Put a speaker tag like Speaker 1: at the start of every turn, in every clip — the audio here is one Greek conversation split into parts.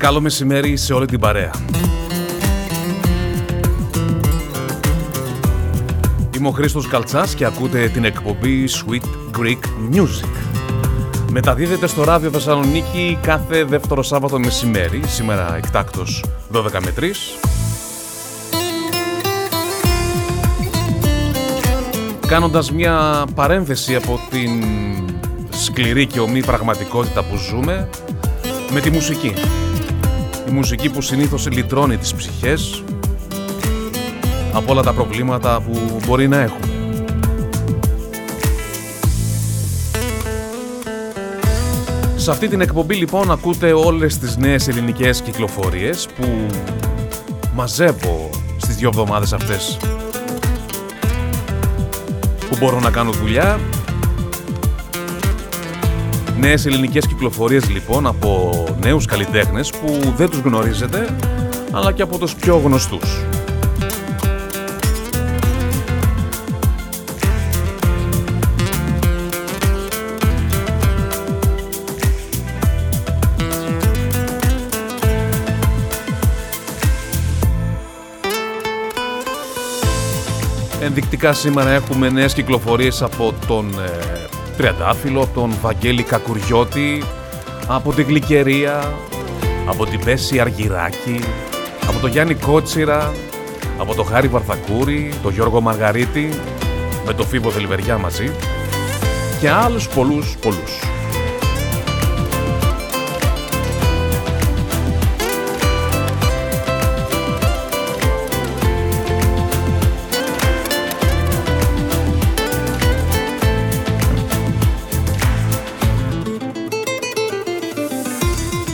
Speaker 1: Καλό μεσημέρι σε όλη την παρέα. Είμαι ο Χρήστος Καλτσάς και ακούτε την εκπομπή Sweet Greek Music. Μεταδίδεται στο ράδιο Θεσσαλονίκη κάθε δεύτερο Σάββατο μεσημέρι, σήμερα εκτάκτος 12 με 3. Κάνοντας μια παρένθεση από την σκληρή και ομή πραγματικότητα που ζούμε με τη μουσική. Η μουσική που συνήθως λυτρώνει τις ψυχές από όλα τα προβλήματα που μπορεί να έχουμε. Σε αυτή την εκπομπή λοιπόν ακούτε όλες τις νέες ελληνικές κυκλοφορίες που μαζεύω στις δύο εβδομάδες αυτές που μπορώ να κάνω δουλειά Νέες ελληνικές κυκλοφορίες λοιπόν από νέους καλλιτέχνες που δεν τους γνωρίζετε αλλά και από τους πιο γνωστούς. Ενδεικτικά σήμερα έχουμε νέες κυκλοφορίες από τον ε, Τριαντάφυλλο, από τον Βαγγέλη Κακουριώτη, από την Γλυκερία, από την Πέση Αργυράκη, από τον Γιάννη Κότσιρα, από τον Χάρη Βαρθακούρη, τον Γιώργο Μαργαρίτη, με τον Φίβο Δελβεριά μαζί και άλλους πολλούς πολλούς.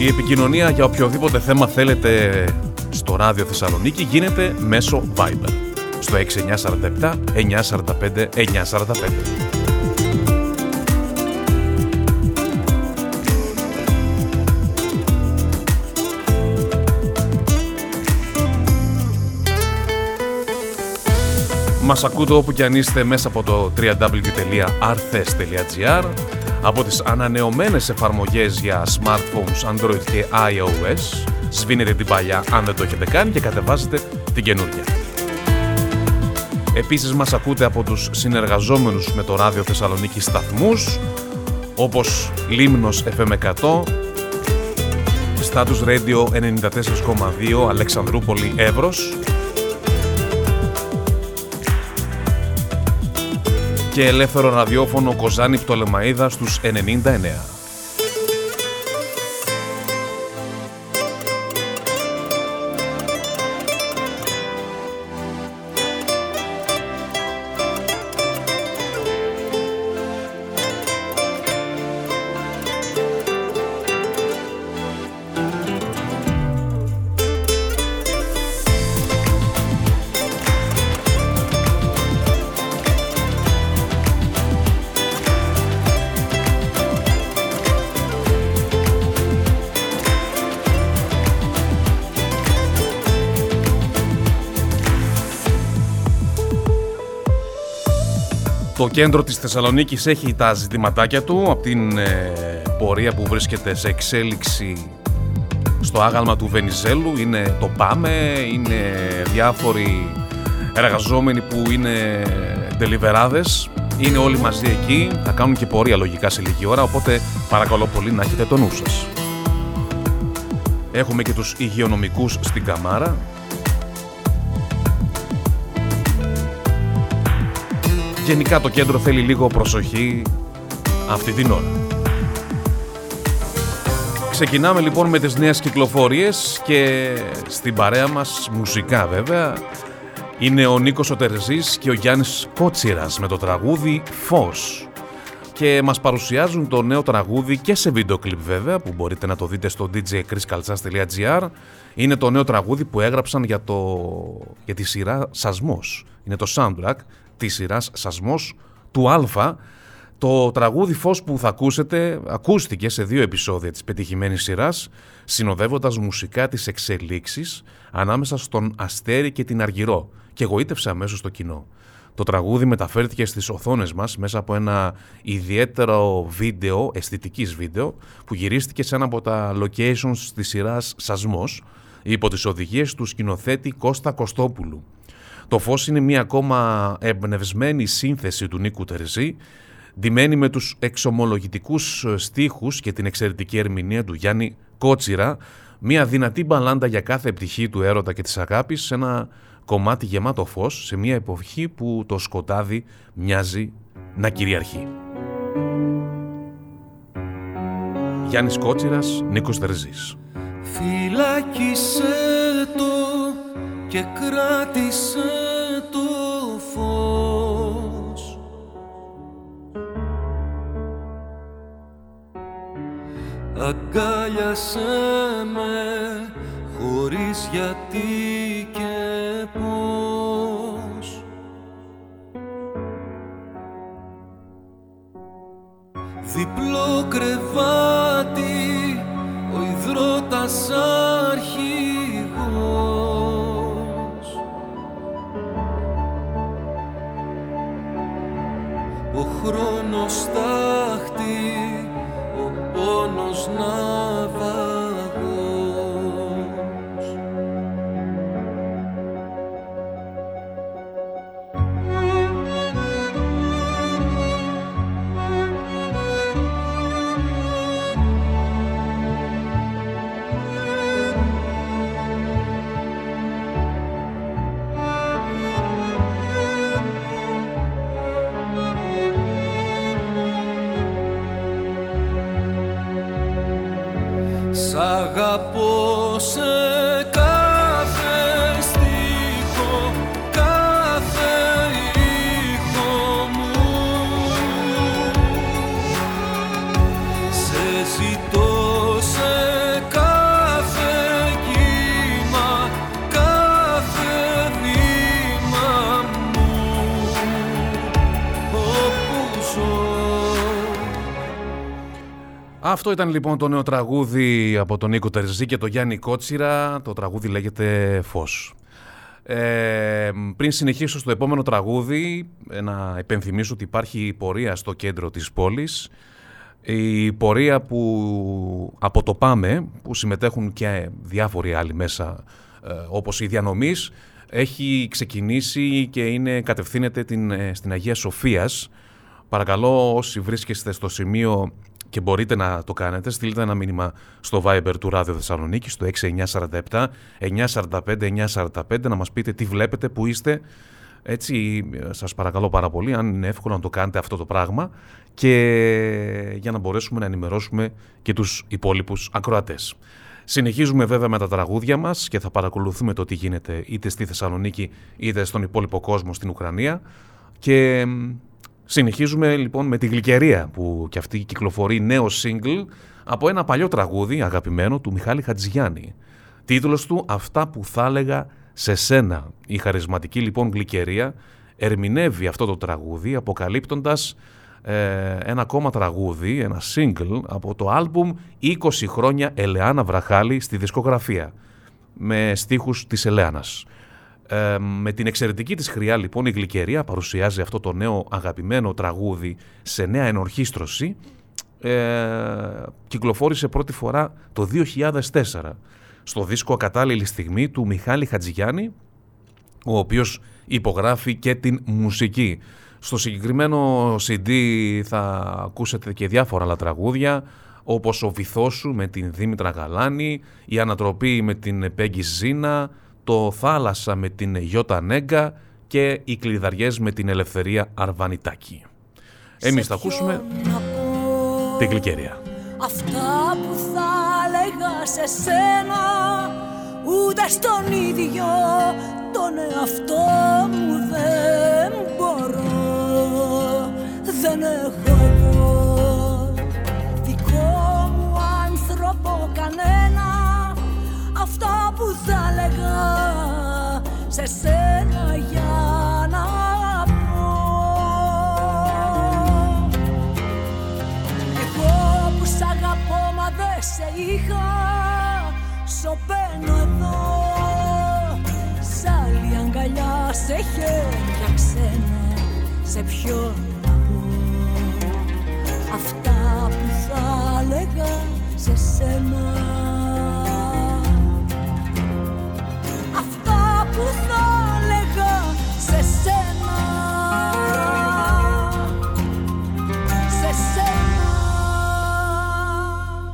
Speaker 1: Η επικοινωνία για οποιοδήποτε θέμα θέλετε στο ράδιο Θεσσαλονίκη γίνεται μέσω Viber στο 6947 945 945. Μας ακούτε όπου και αν είστε μέσα από το www.arthes.gr από τις ανανεωμένες εφαρμογές για smartphones Android και iOS. Σβήνετε την παλιά αν δεν το έχετε κάνει και κατεβάζετε την καινούργια. Επίσης μας ακούτε από τους συνεργαζόμενους με το ράδιο Θεσσαλονίκη σταθμούς όπως Λίμνος FM100, Status Radio 94,2 Αλεξανδρούπολη Εύρος και ελεύθερο ραδιόφωνο Κοζάνη Πτολεμαίδα στους 99. Το κέντρο της Θεσσαλονίκης έχει τα ζητηματάκια του από την ε, πορεία που βρίσκεται σε εξέλιξη στο άγαλμα του Βενιζέλου. Είναι το ΠΑΜΕ, είναι διάφοροι εργαζόμενοι που είναι ντελιβεράδες. Είναι όλοι μαζί εκεί, θα κάνουν και πορεία λογικά σε λίγη ώρα, οπότε παρακαλώ πολύ να έχετε το νου σας. Έχουμε και τους υγειονομικούς στην Καμάρα, Γενικά το κέντρο θέλει λίγο προσοχή αυτή την ώρα. Ξεκινάμε λοιπόν με τις νέες κυκλοφορίες και στην παρέα μας μουσικά βέβαια είναι ο Νίκος Οτερζής και ο Γιάννης Κότσιρας με το τραγούδι «Φως» και μας παρουσιάζουν το νέο τραγούδι και σε βίντεο κλιπ βέβαια που μπορείτε να το δείτε στο djchriskaltsas.gr είναι το νέο τραγούδι που έγραψαν για, το... για τη σειρά Σασμός. Είναι το soundtrack της σειράς Σασμός του Α. Το τραγούδι Φως που θα ακούσετε ακούστηκε σε δύο επεισόδια της πετυχημένης σειράς συνοδεύοντας μουσικά τις εξελίξεις ανάμεσα στον Αστέρι και την Αργυρό και εγωίτευσε αμέσως το κοινό. Το τραγούδι μεταφέρθηκε στις οθόνες μας μέσα από ένα ιδιαίτερο βίντεο, αισθητικής βίντεο, που γυρίστηκε σε ένα από τα locations της σειράς «Σασμός», υπό τις οδηγίες του σκηνοθέτη Κώστα Κωστόπουλου. Το φως είναι μια ακόμα εμπνευσμένη σύνθεση του Νίκου Τερζή, ντυμένη με τους εξομολογητικούς στίχους και την εξαιρετική ερμηνεία του Γιάννη Κότσιρα, μια δυνατή μπαλάντα για κάθε πτυχή του έρωτα και της αγάπης σε ένα κομμάτι γεμάτο φως σε μια εποχή που το σκοτάδι μοιάζει να κυριαρχεί. Γιάννης Κότσιρας, Νίκος Τερζής.
Speaker 2: Φυλάκισε το και κράτησε το φως. Αγκάλιασε με χωρίς γιατί και πώς. Διπλό κρεβάτι ο υδρότας αρχηγός Ο χρόνος τάχτη, ο πόνος ναυαγός
Speaker 1: Αυτό ήταν λοιπόν το νέο τραγούδι από τον Νίκο Τερζή και τον Γιάννη Κότσιρα. Το τραγούδι λέγεται «Φως». Ε, πριν συνεχίσω στο επόμενο τραγούδι, ε, να υπενθυμίσω ότι υπάρχει πορεία στο κέντρο της πόλης. Η πορεία που από το ΠΑΜΕ, που συμμετέχουν και διάφοροι άλλοι μέσα, ε, όπως η Διανομής, έχει ξεκινήσει και είναι, κατευθύνεται την, ε, στην Αγία Σοφίας. Παρακαλώ όσοι βρίσκεστε στο σημείο και μπορείτε να το κάνετε, στείλτε ένα μήνυμα στο Viber του Ράδιο Θεσσαλονίκη στο 6947 945 945 να μας πείτε τι βλέπετε, που είστε. Έτσι σας παρακαλώ πάρα πολύ αν είναι εύκολο να το κάνετε αυτό το πράγμα και για να μπορέσουμε να ενημερώσουμε και τους υπόλοιπους ακροατές. Συνεχίζουμε βέβαια με τα τραγούδια μας και θα παρακολουθούμε το τι γίνεται είτε στη Θεσσαλονίκη είτε στον υπόλοιπο κόσμο στην Ουκρανία και Συνεχίζουμε λοιπόν με τη Γλυκερία που και αυτή κυκλοφορεί νέο single από ένα παλιό τραγούδι αγαπημένο του Μιχάλη Χατζηγιάννη. Τίτλος του «Αυτά που θα έλεγα σε σένα». Η χαρισματική λοιπόν Γλυκερία ερμηνεύει αυτό το τραγούδι αποκαλύπτοντας ε, ένα ακόμα τραγούδι, ένα single από το άλμπουμ 20 χρόνια Ελεάνα Βραχάλη στη δισκογραφία με στίχους της Ελέανας. Ε, με την εξαιρετική της χρειά λοιπόν η Γλυκερία παρουσιάζει αυτό το νέο αγαπημένο τραγούδι σε νέα ενορχίστρωση ε, κυκλοφόρησε πρώτη φορά το 2004 στο δίσκο «Ακατάλληλη στιγμή» του Μιχάλη Χατζηγιάννη ο οποίος υπογράφει και την μουσική. Στο συγκεκριμένο CD θα ακούσετε και διάφορα άλλα τραγούδια όπως «Ο βυθός σου» με την Δήμητρα Γαλάνη, «Η Ανατροπή» με την Πέγγι Ζήνα, το Θάλασσα με την Γιώτα Νέγκα και οι Κλειδαριές με την Ελευθερία Αρβανιτάκη. Εμείς θα ακούσουμε την Γλυκερία.
Speaker 3: Αυτά που θα έλεγα σε σένα ούτε στον ίδιο τον εαυτό μου δεν μπορώ δεν έχω εγώ δικό μου άνθρωπο κανένα αυτά που θα έλεγα σε σένα για να πω. Εγώ που σ' αγαπώ μα δεν σε είχα. Σωπαίνω εδώ. Σ' άλλη αγκαλιά σε χέρια ξένα σε ποιον να πω. Αυτά που θα έλεγα σε σένα που θα έλεγα σε σένα. Σε σένα.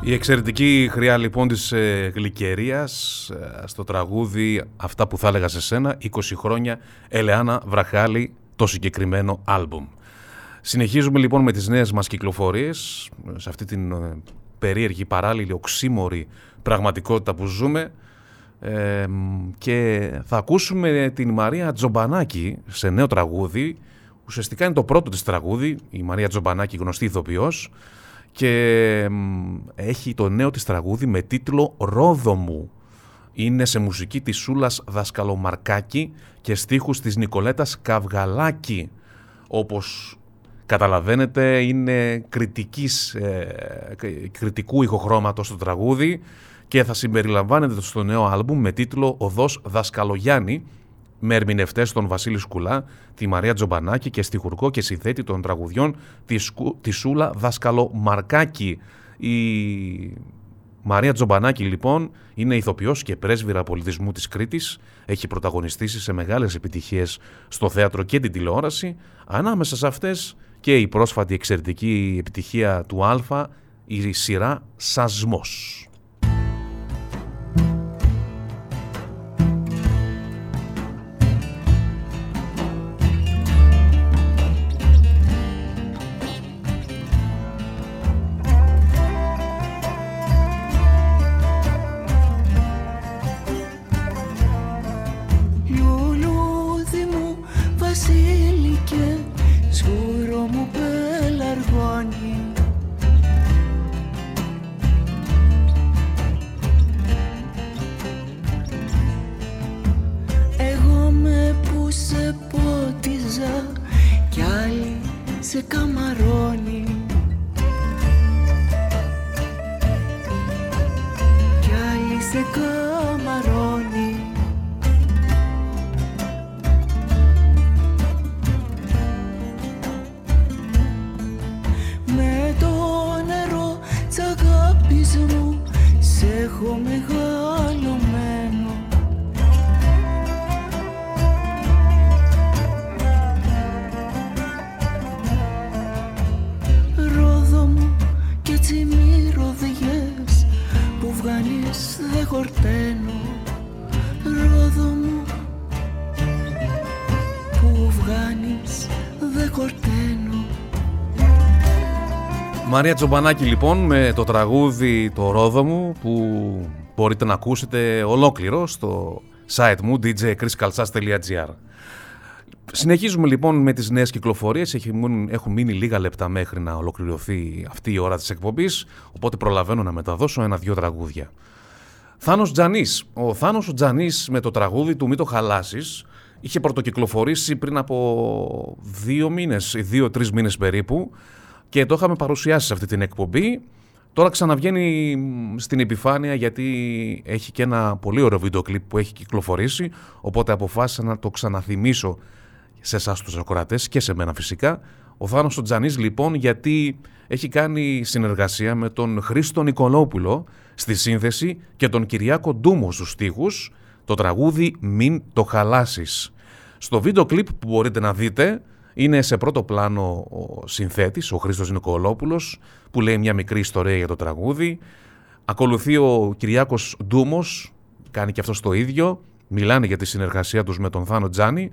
Speaker 1: Η εξαιρετική χρειά λοιπόν της ε, Γλυκερίας ε, στο τραγούδι «Αυτά που θα έλεγα σε σένα» 20 χρόνια Ελεάνα Βραχάλη το συγκεκριμένο άλμπουμ. Συνεχίζουμε λοιπόν με τις νέες μας κυκλοφορίες σε αυτή την ε, περίεργη, παράλληλη, οξύμορη πραγματικότητα που ζούμε ε, και θα ακούσουμε την Μαρία Τζομπανάκη σε νέο τραγούδι ουσιαστικά είναι το πρώτο της τραγούδι η Μαρία Τζομπανάκη γνωστή ηθοποιός και έχει το νέο της τραγούδι με τίτλο «Ρόδο μου». Είναι σε μουσική της Σούλας Δασκαλομαρκάκη και στίχους της Νικολέτας Καυγαλάκη. Όπως καταλαβαίνετε είναι κριτικής, ε, κριτικού ηχοχρώματος το τραγούδι και θα συμπεριλαμβάνεται στο νέο άλμπουμ με τίτλο «Οδός Δασκαλογιάννη» με ερμηνευτές τον Βασίλη Σκουλά, τη Μαρία Τζομπανάκη και στιχουργό και συνθέτη των τραγουδιών τη, τη Σούλα Δάσκαλο Μαρκάκη. Η Μαρία Τζομπανάκη λοιπόν είναι ηθοποιός και πρέσβυρα πολιτισμού της Κρήτης, έχει πρωταγωνιστήσει σε μεγάλες επιτυχίες στο θέατρο και την τηλεόραση, ανάμεσα σε αυτές και η πρόσφατη εξαιρετική επιτυχία του Α, η σειρά «Σασμός». Μαρία Τζομπανάκη λοιπόν με το τραγούδι «Το Ρόδο μου» που μπορείτε να ακούσετε ολόκληρο στο site μου djchriskalsas.gr Συνεχίζουμε λοιπόν με τις νέες κυκλοφορίες, έχουν μείνει λίγα λεπτά μέχρι να ολοκληρωθεί αυτή η ώρα της εκπομπής, οπότε προλαβαίνω να μεταδώσω ένα-δυο τραγούδια. Θάνος Τζανής. Ο Θάνος Τζανής με το τραγούδι του «Μη το χαλάσεις» είχε πρωτοκυκλοφορήσει πριν από δύο μήνες, δύο-τρεις μήνες περίπου, και το είχαμε παρουσιάσει σε αυτή την εκπομπή. Τώρα ξαναβγαίνει στην επιφάνεια γιατί έχει και ένα πολύ ωραίο βίντεο κλιπ που έχει κυκλοφορήσει οπότε αποφάσισα να το ξαναθυμίσω σε εσάς τους ακροατές και σε μένα φυσικά. Ο Θάνος ο Τζανής λοιπόν γιατί έχει κάνει συνεργασία με τον Χρήστο Νικολόπουλο στη σύνθεση και τον Κυριάκο Ντούμο στους στίχους το τραγούδι «Μην το χαλάσεις». Στο βίντεο κλιπ που μπορείτε να δείτε είναι σε πρώτο πλάνο ο συνθέτης, ο Χρήστος Νικολόπουλος, που λέει μια μικρή ιστορία για το τραγούδι. Ακολουθεί ο Κυριάκος Ντούμος, κάνει και αυτός το ίδιο. Μιλάνε για τη συνεργασία τους με τον Θάνο Τζάνι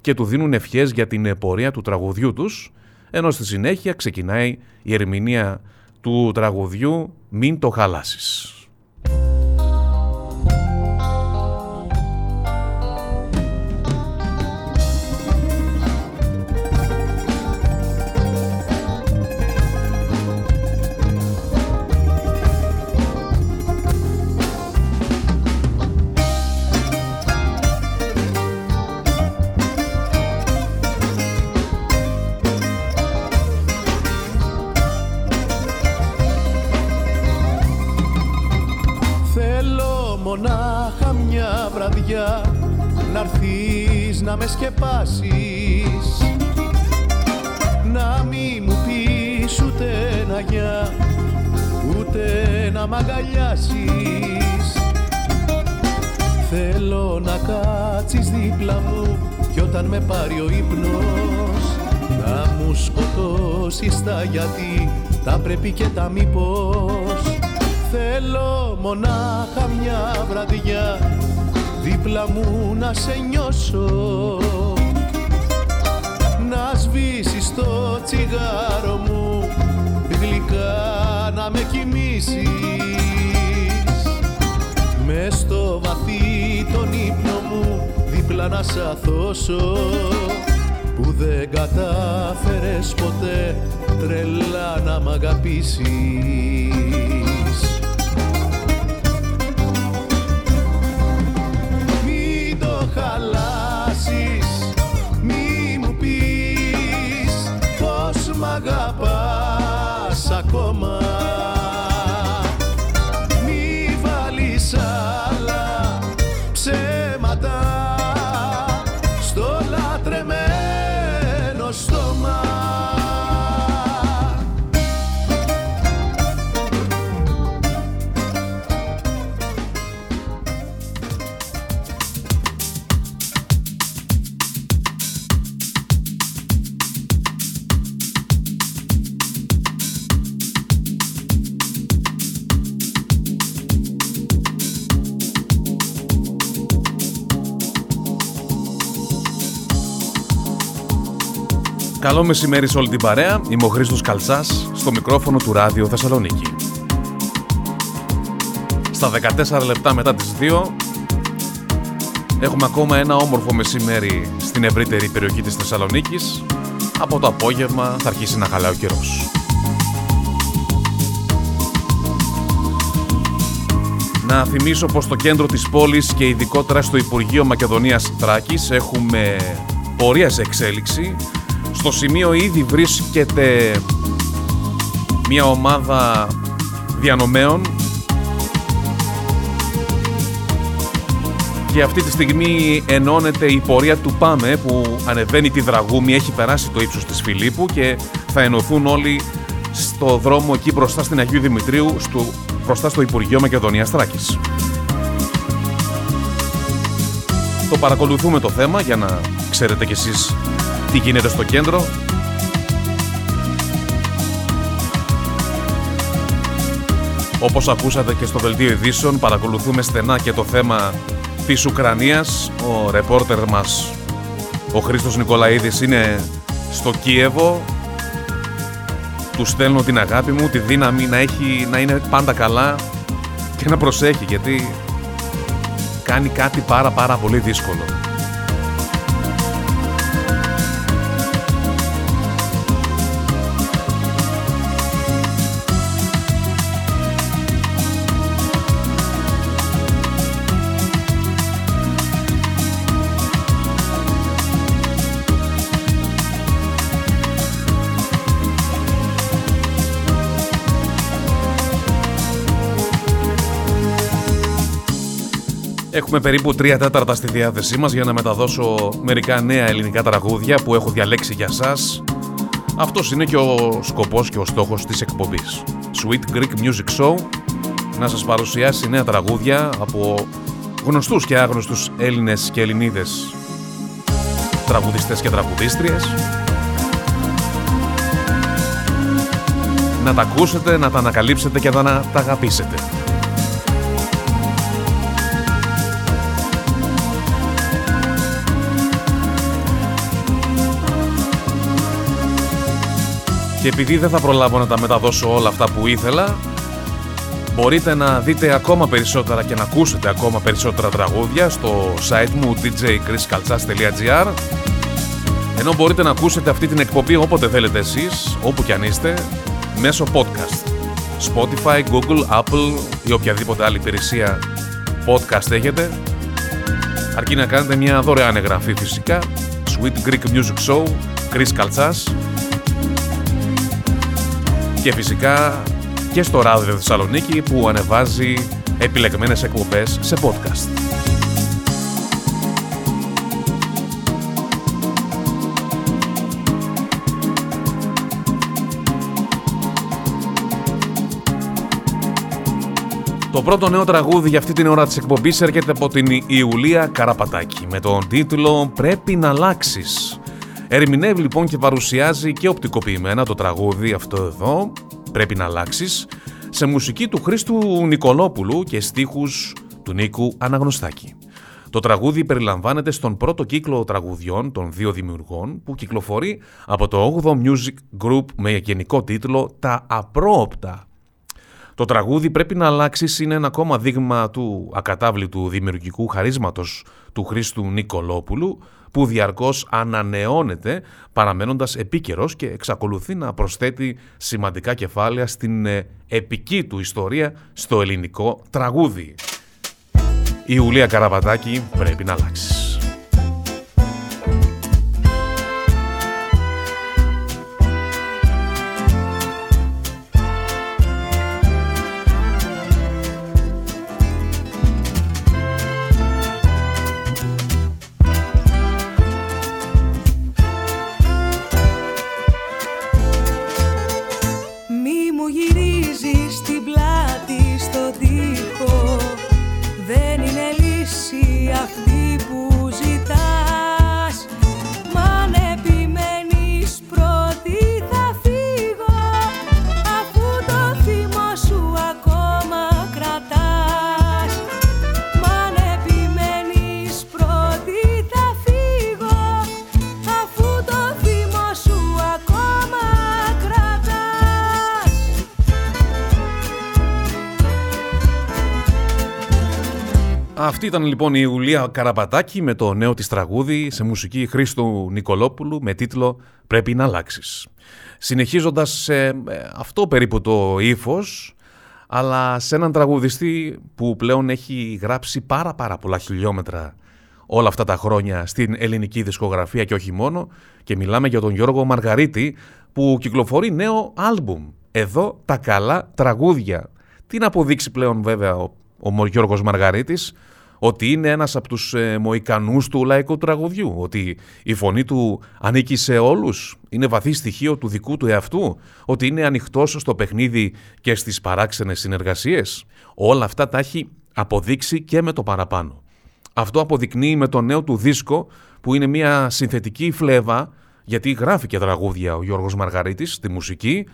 Speaker 1: και του δίνουν ευχές για την πορεία του τραγουδιού τους, ενώ στη συνέχεια ξεκινάει η ερμηνεία του τραγουδιού «Μην το χαλάσεις».
Speaker 4: Με σκεπάσεις. Να μη μου πεις ούτε ένα γεια ούτε να μ' αγκαλιάσεις. Θέλω να κάτσεις δίπλα μου κι όταν με πάρει ο ύπνος να μου σκοτώσεις τα γιατί τα πρέπει και τα μήπως. Θέλω μονάχα μια βραδιά δίπλα μου να σε νιώσω. Να σβήσεις το τσιγάρο μου γλυκά να με κοιμήσεις. Με στο βαθύ τον ύπνο μου δίπλα να σ' αθώσω που δεν κατάφερες ποτέ τρελά να μ' αγαπήσεις
Speaker 1: Καλό μεσημέρι σε όλη την παρέα. Είμαι ο Χρήστος Καλτσάς στο μικρόφωνο του Ράδιο Θεσσαλονίκη. Στα 14 λεπτά μετά τις 2 έχουμε ακόμα ένα όμορφο μεσημέρι στην ευρύτερη περιοχή της Θεσσαλονίκης. Από το απόγευμα θα αρχίσει να χαλάει ο καιρός. Να θυμίσω πως στο κέντρο της πόλης και ειδικότερα στο Υπουργείο Μακεδονίας Τράκης έχουμε πορεία σε εξέλιξη στο σημείο ήδη βρίσκεται μια ομάδα διανομέων και αυτή τη στιγμή ενώνεται η πορεία του Πάμε που ανεβαίνει τη Δραγούμη, έχει περάσει το ύψος της Φιλίππου και θα ενωθούν όλοι στο δρόμο εκεί μπροστά στην Αγίου Δημητρίου, στο, μπροστά στο Υπουργείο Μακεδονίας Τράκης. Το παρακολουθούμε το θέμα για να ξέρετε κι εσείς τι γίνεται στο κέντρο; Όπως ακούσατε και στο Δελτίο Ειδήσεων, παρακολουθούμε στενά και το θέμα της Ουκρανίας. Ο ρεπόρτερ μας, ο Χρήστος Νικολαίδης, είναι στο Κίεβο. Του στέλνω την αγάπη μου, τη δύναμη να, έχει, να είναι πάντα καλά και να προσέχει, γιατί κάνει κάτι πάρα πάρα πολύ δύσκολο. Έχουμε περίπου 3 τέταρτα στη διάθεσή μας για να μεταδώσω μερικά νέα ελληνικά τραγούδια που έχω διαλέξει για σας. Αυτός είναι και ο σκοπός και ο στόχος της εκπομπής. Sweet Greek Music Show να σας παρουσιάσει νέα τραγούδια από γνωστούς και άγνωστους Έλληνες και Ελληνίδες τραγουδιστές και τραγουδίστριες. Να τα ακούσετε, να τα ανακαλύψετε και να τα αγαπήσετε. Και επειδή δεν θα προλάβω να τα μεταδώσω όλα αυτά που ήθελα, μπορείτε να δείτε ακόμα περισσότερα και να ακούσετε ακόμα περισσότερα τραγούδια στο site μου djchriskaltsas.gr ενώ μπορείτε να ακούσετε αυτή την εκπομπή όποτε θέλετε εσείς, όπου κι αν είστε, μέσω podcast. Spotify, Google, Apple ή οποιαδήποτε άλλη υπηρεσία podcast έχετε. Αρκεί να κάνετε μια δωρεάν εγγραφή φυσικά. Sweet Greek Music Show, Chris Kaltsas και φυσικά και στο ράδιο Θεσσαλονίκη που ανεβάζει επιλεγμένες εκπομπές σε podcast. Το πρώτο νέο τραγούδι για αυτή την ώρα της εκπομπής έρχεται από την Ιουλία Καραπατάκη με τον τίτλο «Πρέπει να αλλάξεις. Ερμηνεύει λοιπόν και παρουσιάζει και οπτικοποιημένα το τραγούδι αυτό εδώ «Πρέπει να αλλάξεις σε μουσική του Χρήστου Νικολόπουλου και στίχους του Νίκου Αναγνωστάκη. Το τραγούδι περιλαμβάνεται στον πρώτο κύκλο τραγουδιών των δύο δημιουργών που κυκλοφορεί από το 8ο Music Group με γενικό τίτλο «Τα Απρόοπτα». Το τραγούδι πρέπει να αλλάξεις είναι ένα ακόμα δείγμα του ακατάβλητου δημιουργικού χαρίσματος του Χρήστου Νικολόπουλου που διαρκώς ανανεώνεται παραμένοντας επίκαιρος και εξακολουθεί να προσθέτει σημαντικά κεφάλαια στην ε, επική του ιστορία στο ελληνικό τραγούδι. Η Ιουλία Καραβατάκη πρέπει να αλλάξεις. Αυτή ήταν λοιπόν η Ιουλία Καραπατάκη με το νέο της τραγούδι σε μουσική Χρήστου Νικολόπουλου με τίτλο «Πρέπει να αλλάξεις». Συνεχίζοντας σε ε, αυτό περίπου το ύφος, αλλά σε έναν τραγουδιστή που πλέον έχει γράψει πάρα πάρα πολλά χιλιόμετρα όλα αυτά τα χρόνια στην ελληνική δισκογραφία και όχι μόνο και μιλάμε για τον Γιώργο Μαργαρίτη που κυκλοφορεί νέο άλμπουμ. Εδώ τα καλά τραγούδια. Τι να αποδείξει πλέον βέβαια ο, ο Γιώργος Μαργαρίτης ότι είναι ένας από τους ε, μοϊκανούς του λαϊκού τραγουδιού, ότι η φωνή του ανήκει σε όλους, είναι βαθύ στοιχείο του δικού του εαυτού, ότι είναι ανοιχτός στο παιχνίδι και στις παράξενες συνεργασίες. Όλα αυτά τα έχει αποδείξει και με το παραπάνω. Αυτό αποδεικνύει με το νέο του δίσκο που είναι μια συνθετική φλέβα γιατί γράφει και τραγούδια ο Γιώργος Μαργαρίτης στη μουσική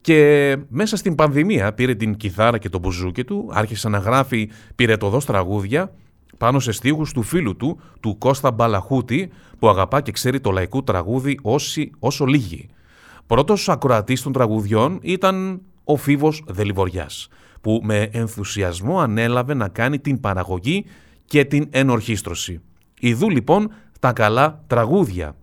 Speaker 1: και μέσα στην πανδημία πήρε την κιθάρα και το μπουζούκι του, άρχισε να γράφει πυρετοδός τραγούδια πάνω σε στίχους του φίλου του, του Κώστα Μπαλαχούτη, που αγαπά και ξέρει το λαϊκό τραγούδι όσοι, όσο λίγοι. Πρώτος ακροατής των τραγουδιών ήταν ο Φίβος Δελιβοριάς, που με ενθουσιασμό ανέλαβε να κάνει την παραγωγή και την ενορχίστρωση. Ιδού λοιπόν τα καλά τραγούδια.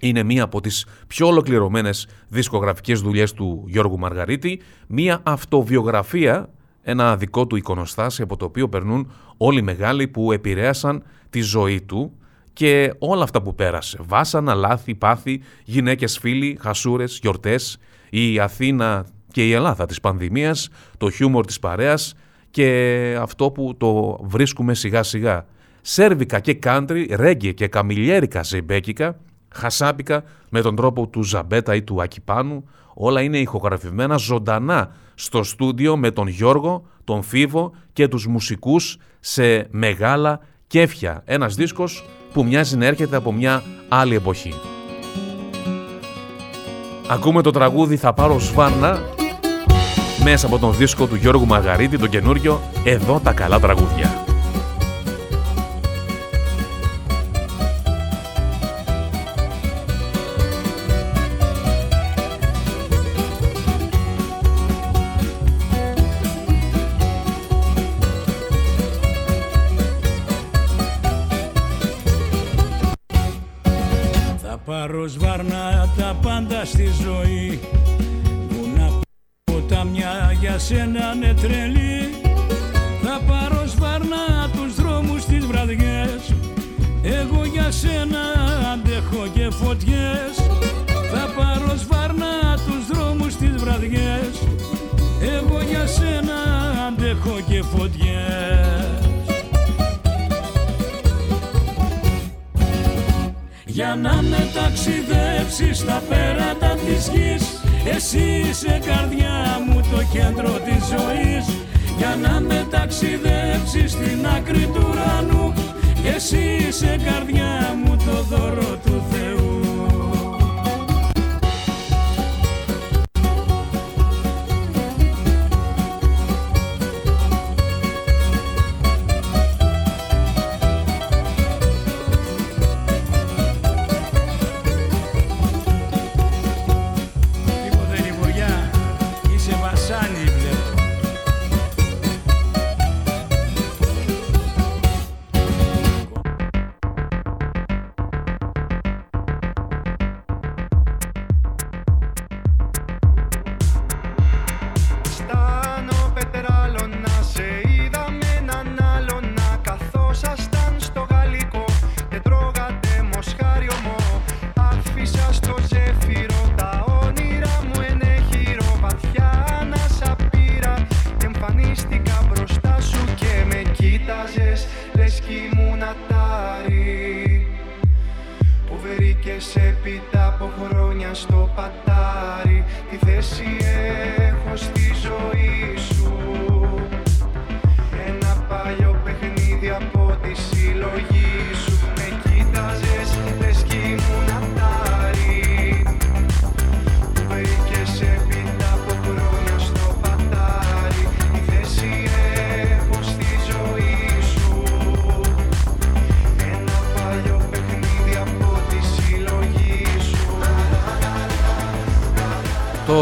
Speaker 1: Είναι μία από τις πιο ολοκληρωμένες δισκογραφικές δουλειές του Γιώργου Μαργαρίτη, μία αυτοβιογραφία ένα δικό του εικονοστάσι από το οποίο περνούν όλοι οι μεγάλοι που επηρέασαν τη ζωή του και όλα αυτά που πέρασε. Βάσανα, λάθη, πάθη, γυναίκες, φίλοι, χασούρες, γιορτές, η Αθήνα και η Ελλάδα της πανδημίας, το χιούμορ της παρέας και αυτό που το βρίσκουμε σιγά σιγά. Σέρβικα και κάντρι, ρέγγε και καμιλιέρικα ζεϊμπέκικα, χασάπικα με τον τρόπο του Ζαμπέτα ή του Ακυπάνου, όλα είναι ηχογραφημένα ζωντανά στο στούντιο με τον Γιώργο, τον Φίβο και τους μουσικούς σε μεγάλα κέφια. Ένας δίσκος που μοιάζει να έρχεται από μια άλλη εποχή. Ακούμε το τραγούδι «Θα πάρω σβάρνα» μέσα από τον δίσκο του Γιώργου Μαγαρίτη, τον καινούριο «Εδώ τα καλά τραγούδια».
Speaker 5: Να με ταξιδέψεις στην άκρη του ουρανού. Εσύ είσαι καρδιά μου το δώρο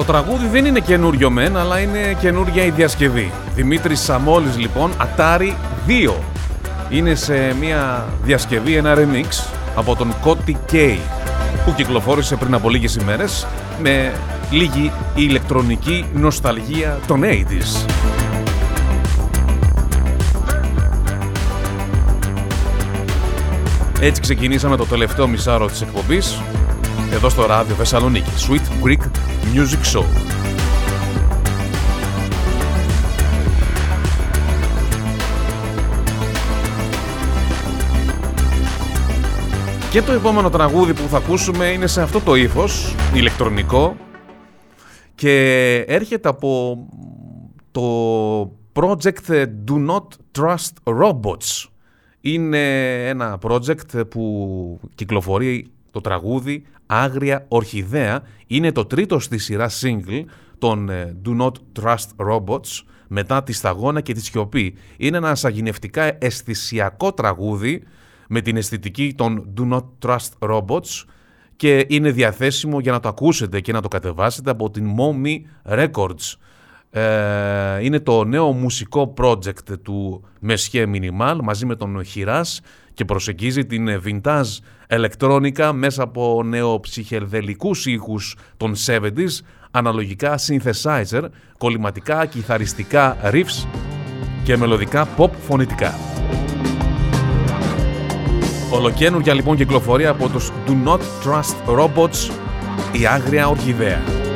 Speaker 1: τραγούδι δεν είναι καινούριο μεν, αλλά είναι καινούρια η διασκευή. Δημήτρης Σαμόλης λοιπόν, Atari 2. Είναι σε μια διασκευή, ένα remix από τον Kotti K που κυκλοφόρησε πριν από λίγες ημέρες με λίγη ηλεκτρονική νοσταλγία των 80's. Έτσι ξεκινήσαμε το τελευταίο μισάρο της εκπομπής εδώ στο ράδιο Θεσσαλονίκη. Sweet Greek Music Show. Και το επόμενο τραγούδι που θα ακούσουμε είναι σε αυτό το ύφος, ηλεκτρονικό και έρχεται από το project Do Not Trust Robots. Είναι ένα project που κυκλοφορεί το τραγούδι Άγρια Ορχιδέα είναι το τρίτο στη σειρά single των ε, Do Not Trust Robots μετά τη σταγόνα και τη σιωπή. Είναι ένα σαγηνευτικά αισθησιακό τραγούδι με την αισθητική των Do Not Trust Robots και είναι διαθέσιμο για να το ακούσετε και να το κατεβάσετε από την Momi Records. Ε, είναι το νέο μουσικό project του Messier Minimal μαζί με τον Χιράς και προσεγγίζει την vintage ηλεκτρόνικα μέσα από νεοψυχεδελικούς ήχους των 70s, αναλογικά synthesizer, κολληματικά, κιθαριστικά riffs και μελωδικά pop φωνητικά. Ολοκένουργια λοιπόν κυκλοφορία από τους Do Not Trust Robots, η άγρια ορχιδέα.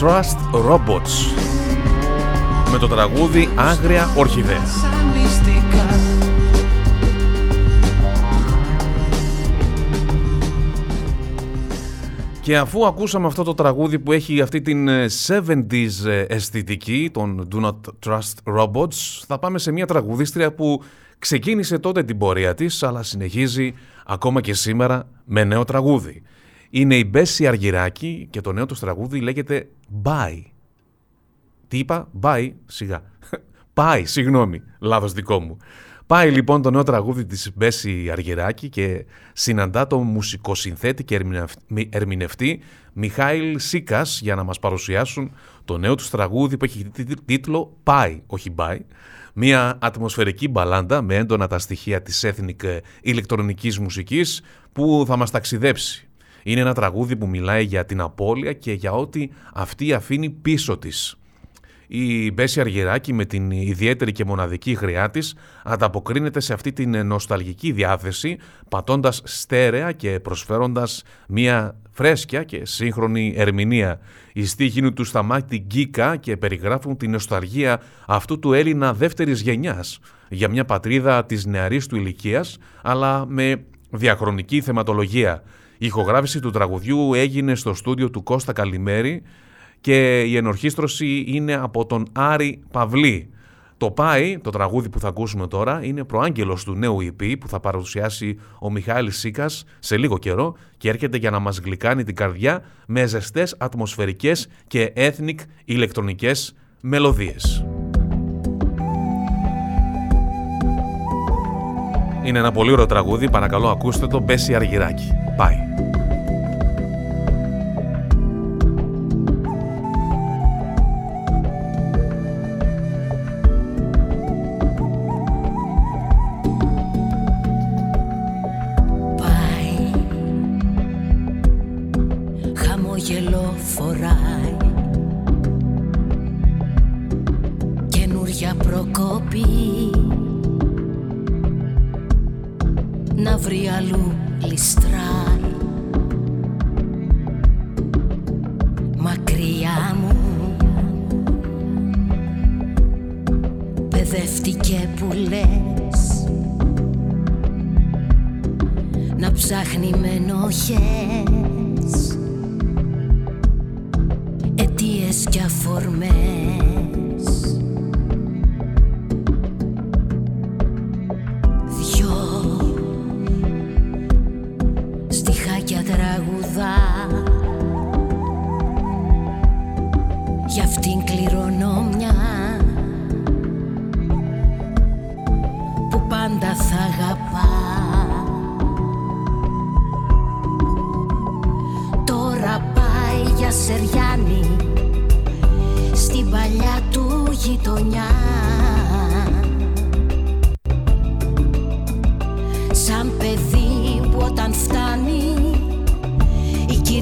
Speaker 1: Trust Robots με το τραγούδι Άγρια Ορχιδέα. Και αφού ακούσαμε αυτό το τραγούδι που έχει αυτή την 70s ε, ε, αισθητική, των Do Not Trust Robots, θα πάμε σε μια τραγουδίστρια που ξεκίνησε τότε την πορεία της, αλλά συνεχίζει ακόμα και σήμερα με νέο τραγούδι. Είναι η Μπέση Αργυράκη και το νέο του τραγούδι λέγεται Bye. Τι είπα; Bye, σιγά. Πάει, συγγνώμη, λάθος δικό μου. Πάει λοιπόν το νέο τραγούδι της Μπέση Αργυράκη και συναντά τον μουσικοσυνθέτη και ερμηνευτή Μιχάηλ Σίκας για να μας παρουσιάσουν το νέο τους τραγούδι που έχει τίτλο «Πάει, όχι «Bye», μια ατμοσφαιρική μπαλάντα με έντονα τα στοιχεία της ethnic ηλεκτρονικής μουσικής που θα μας ταξιδέψει. Είναι ένα τραγούδι που μιλάει για την απώλεια και για ό,τι αυτή αφήνει πίσω της. Η Μπέση Αργυράκη με την ιδιαίτερη και μοναδική χρειά της ανταποκρίνεται σε αυτή την νοσταλγική διάθεση πατώντας στέρεα και προσφέροντας μια φρέσκια και σύγχρονη ερμηνεία. Οι στίχοι του σταμάτη γκίκα και περιγράφουν την νοσταλγία αυτού του Έλληνα δεύτερης γενιάς για μια πατρίδα της νεαρής του ηλικίας αλλά με διαχρονική θεματολογία. Η ηχογράφηση του τραγουδιού έγινε στο στούντιο του Κώστα Καλημέρη και η ενορχίστρωση είναι από τον Άρη Παυλή. Το «Πάει», το τραγούδι που θα ακούσουμε τώρα, είναι προάγγελος του νέου EP που θα παρουσιάσει ο Μιχάλης Σίκας σε λίγο καιρό και έρχεται για να μας γλυκάνει την καρδιά με ζεστές ατμοσφαιρικές και ethnic ηλεκτρονικές μελωδίες. Είναι ένα πολύ ωραίο τραγούδι, παρακαλώ ακούστε το Μπέση Αργυράκη. Πάει.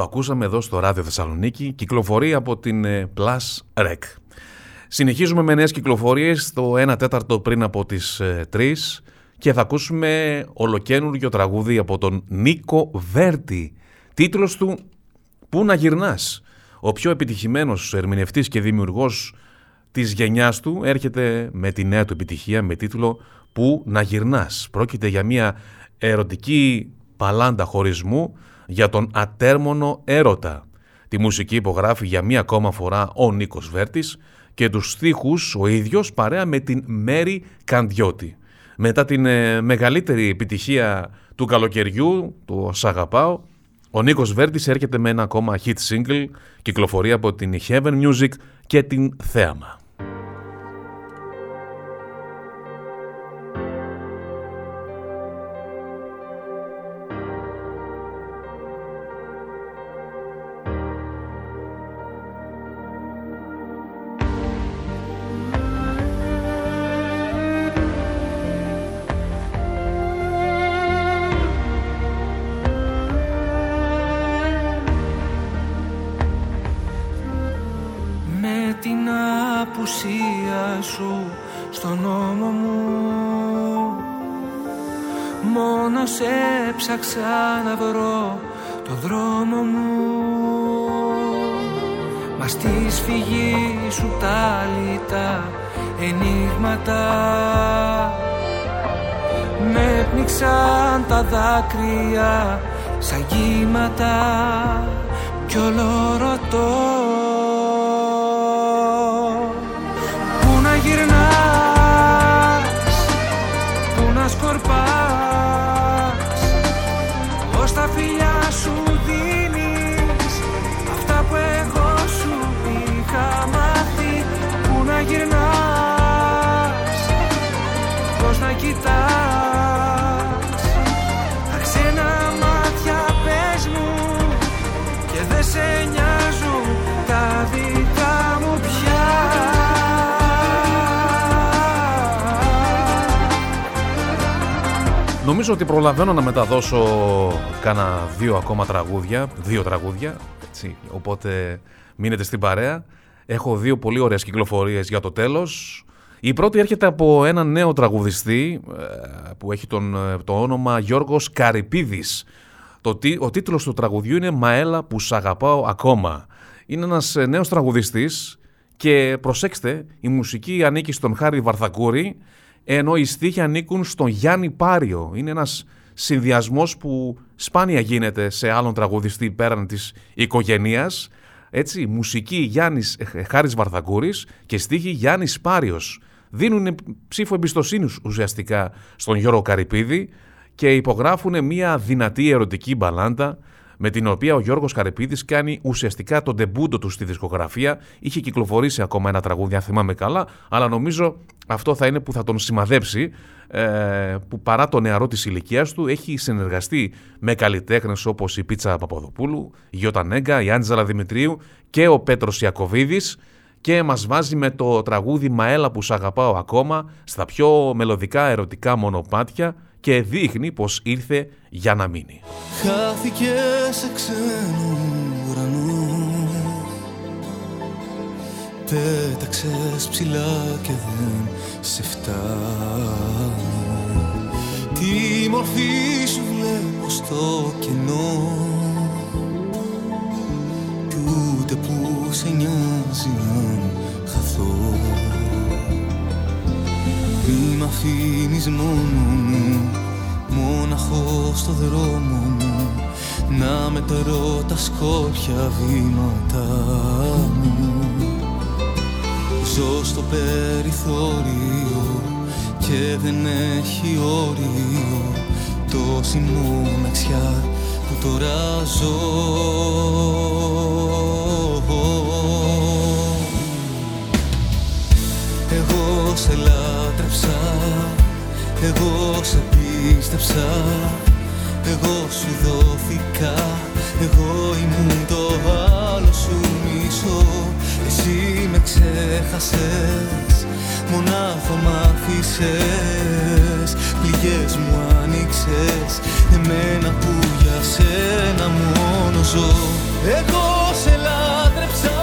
Speaker 1: Το ακούσαμε εδώ στο Ράδιο Θεσσαλονίκη, κυκλοφορεί από την ε, Plus Rec. Συνεχίζουμε με νέες κυκλοφορίες, το 1 τέταρτο πριν από τις 3 ε, και θα ακούσουμε ολοκένουργιο τραγούδι από τον Νίκο Βέρτη. Τίτλος του «Πού να γυρνάς». Ο πιο επιτυχημένος ερμηνευτής και δημιουργός της γενιάς του έρχεται με τη νέα του επιτυχία με τίτλο «Πού να γυρνάς». Πρόκειται για μια ερωτική παλάντα χωρισμού για τον ατέρμονο έρωτα. Τη μουσική υπογράφει για μία ακόμα φορά ο Νίκος Βέρτης και τους στίχους ο ίδιος παρέα με την Μέρη Καντιώτη. Μετά την ε, μεγαλύτερη επιτυχία του καλοκαιριού, το «Σ' αγαπάω», ο Νίκος Βέρτης έρχεται με ένα ακόμα hit single, κυκλοφορεί από την Heaven Music και την Θέαμα.
Speaker 2: Στον νόμο μου. Μόνο σε έψαξα να βρω το δρόμο μου. Μα στη σφυγή σου τα λιτά ενίγματα Με πνίξαν τα δάκρυα σαν κύματα. Κι όλο ρωτώ
Speaker 1: Νομίζω ότι προλαβαίνω να μεταδώσω κάνα δύο ακόμα τραγούδια, δύο τραγούδια, έτσι, οπότε μείνετε στην παρέα. Έχω δύο πολύ ωραίες κυκλοφορίες για το τέλος. Η πρώτη έρχεται από έναν νέο τραγουδιστή ε, που έχει τον, ε, το όνομα Γιώργος Καρυπίδης. Το, τι- ο τίτλος του τραγουδιού είναι «Μαέλα που σ' αγαπάω ακόμα». Είναι ένας ε, νέος τραγουδιστής και προσέξτε, η μουσική ανήκει στον Χάρη Βαρθακούρη ενώ οι στίχοι ανήκουν στον Γιάννη Πάριο. Είναι ένας συνδυασμός που σπάνια γίνεται σε άλλον τραγουδιστή πέραν της οικογενείας. Έτσι, μουσική Γιάννης ε, Χάρης Βαρθακούρης και στίχοι Γιάννης Πάριος. Δίνουν ψήφο εμπιστοσύνης ουσιαστικά στον Γιώργο Καρυπίδη και υπογράφουν μια δυνατή ερωτική μπαλάντα με την οποία ο Γιώργος Καρυπίδης κάνει ουσιαστικά τον τεμπούντο του στη δισκογραφία. Είχε κυκλοφορήσει ακόμα ένα τραγούδι, αν θυμάμαι καλά, αλλά νομίζω αυτό θα είναι που θα τον σημαδέψει, ε, που παρά το νεαρό της ηλικίας του έχει συνεργαστεί με καλλιτέχνες όπως η Πίτσα Παπαδοπούλου, η Γιώτα Νέγκα, η Άντζελα Δημητρίου και ο Πέτρος Ιακωβίδης και μας βάζει με το τραγούδι «Μαέλα που σ' αγαπάω ακόμα» στα πιο μελωδικά ερωτικά μονοπάτια και δείχνει πως ήρθε για να μείνει.
Speaker 2: Χάθηκε σε ξένο ουρανό. Πέταξες ψηλά και δεν σε φτάνω Τη μορφή σου βλέπω στο κενό. Κι ούτε που σε νοιάζει αν χαθώ Μη μ' αφήνεις μόνο μου Μόναχο στο δρόμο μου. Να μετρώ τα σκόρπια βήματα μου. Ζω στο περιθώριο Και δεν έχει όριο Τόση μοναξιά που τώρα ζω εγώ σε λάτρεψα, εγώ σε πίστεψα Εγώ σου δόθηκα, εγώ ήμουν το άλλο σου μισό. Εσύ με ξέχασες, μονάχο μ' άφησες Πληγές μου άνοιξες, εμένα που για σένα μόνο ζω. Εγώ σε λάτρεψα,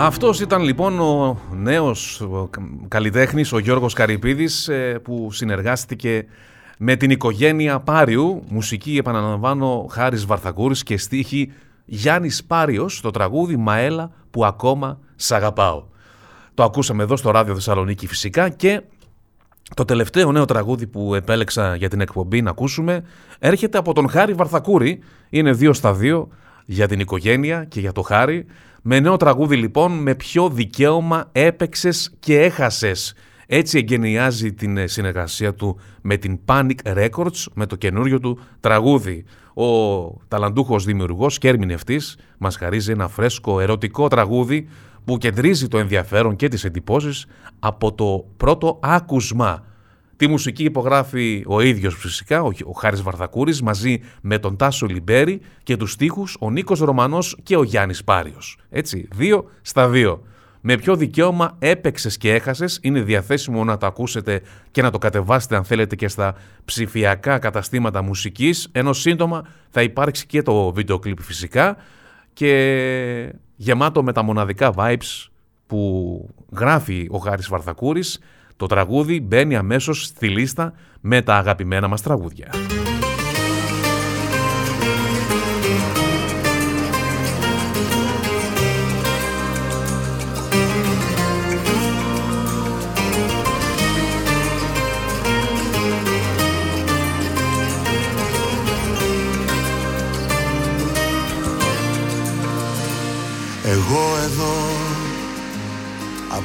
Speaker 1: Αυτός ήταν λοιπόν ο νέος ο κα- καλλιτέχνης, ο Γιώργος Καρυπίδης, ε, που συνεργάστηκε με την οικογένεια Πάριου, μουσική επαναλαμβάνω Χάρης Βαρθακούρης και στίχη Γιάννης Πάριος στο τραγούδι «Μαέλα που ακόμα σ' αγαπάω». Το ακούσαμε εδώ στο Ράδιο Θεσσαλονίκη φυσικά και το τελευταίο νέο τραγούδι που επέλεξα για την εκπομπή να ακούσουμε έρχεται από τον Χάρη Βαρθακούρη. Είναι δύο στα δύο για την οικογένεια και για το Χάρη. Με νέο τραγούδι λοιπόν με ποιο δικαίωμα έπαιξες και έχασες. Έτσι εγκαινιάζει την ε, συνεργασία του με την Panic Records με το καινούριο του τραγούδι. ο ταλαντούχος δημιουργός και ερμηνευτής μας χαρίζει ένα φρέσκο ερωτικό τραγούδι που κεντρίζει το ενδιαφέρον και τις εντυπώσεις από το πρώτο άκουσμα. Τη μουσική υπογράφει ο ίδιος φυσικά, ο Χάρης Βαρθακούρης, μαζί με τον Τάσο Λιμπέρη και τους στίχους ο Νίκος Ρωμανός και ο Γιάννης Πάριος. Έτσι, δύο στα δύο. Με ποιο δικαίωμα έπαιξες και έχασες είναι διαθέσιμο να το ακούσετε και να το κατεβάσετε αν θέλετε και στα ψηφιακά καταστήματα μουσικής ενώ σύντομα θα υπάρξει και το βίντεο κλιπ φυσικά και γεμάτο με τα μοναδικά vibes που γράφει ο Χάρης Βαρθακούρης το τραγούδι μπαίνει αμέσως στη λίστα με τα αγαπημένα μας τραγούδια.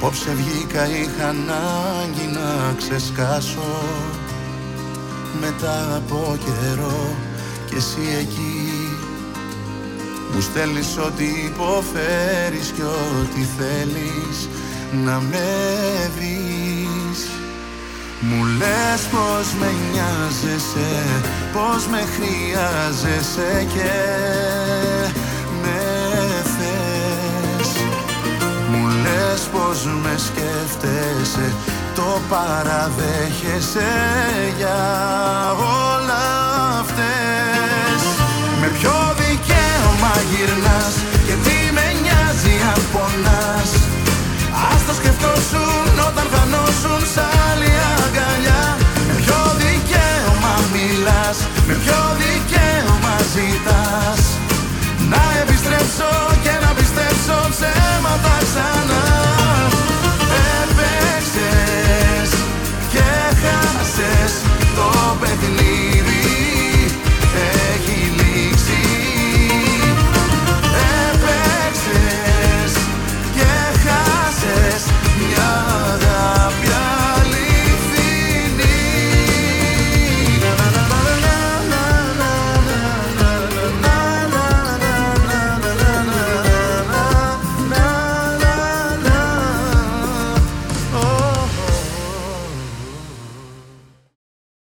Speaker 6: Απόψε βγήκα είχα ανάγκη να ξεσκάσω. Μετά από καιρό και εσύ εκεί. Μου στέλνεις ό,τι υποφέρεις και ό,τι θέλεις να με δεις. Μου λες πως με νοιάζεσαι, πως με χρειάζεσαι και Λες πως με σκέφτεσαι Το παραδέχεσαι για όλα αυτές. Με ποιο δικαίωμα γυρνάς Και τι με νοιάζει αν πονάς; Ας το σκεφτώσουν όταν χανώσουν σ' άλλη αγκαλιά. Με ποιο δικαίωμα μιλάς Με ποιο δικαίωμα ζητάς; Να επιστρέψω ψέματα ξανά.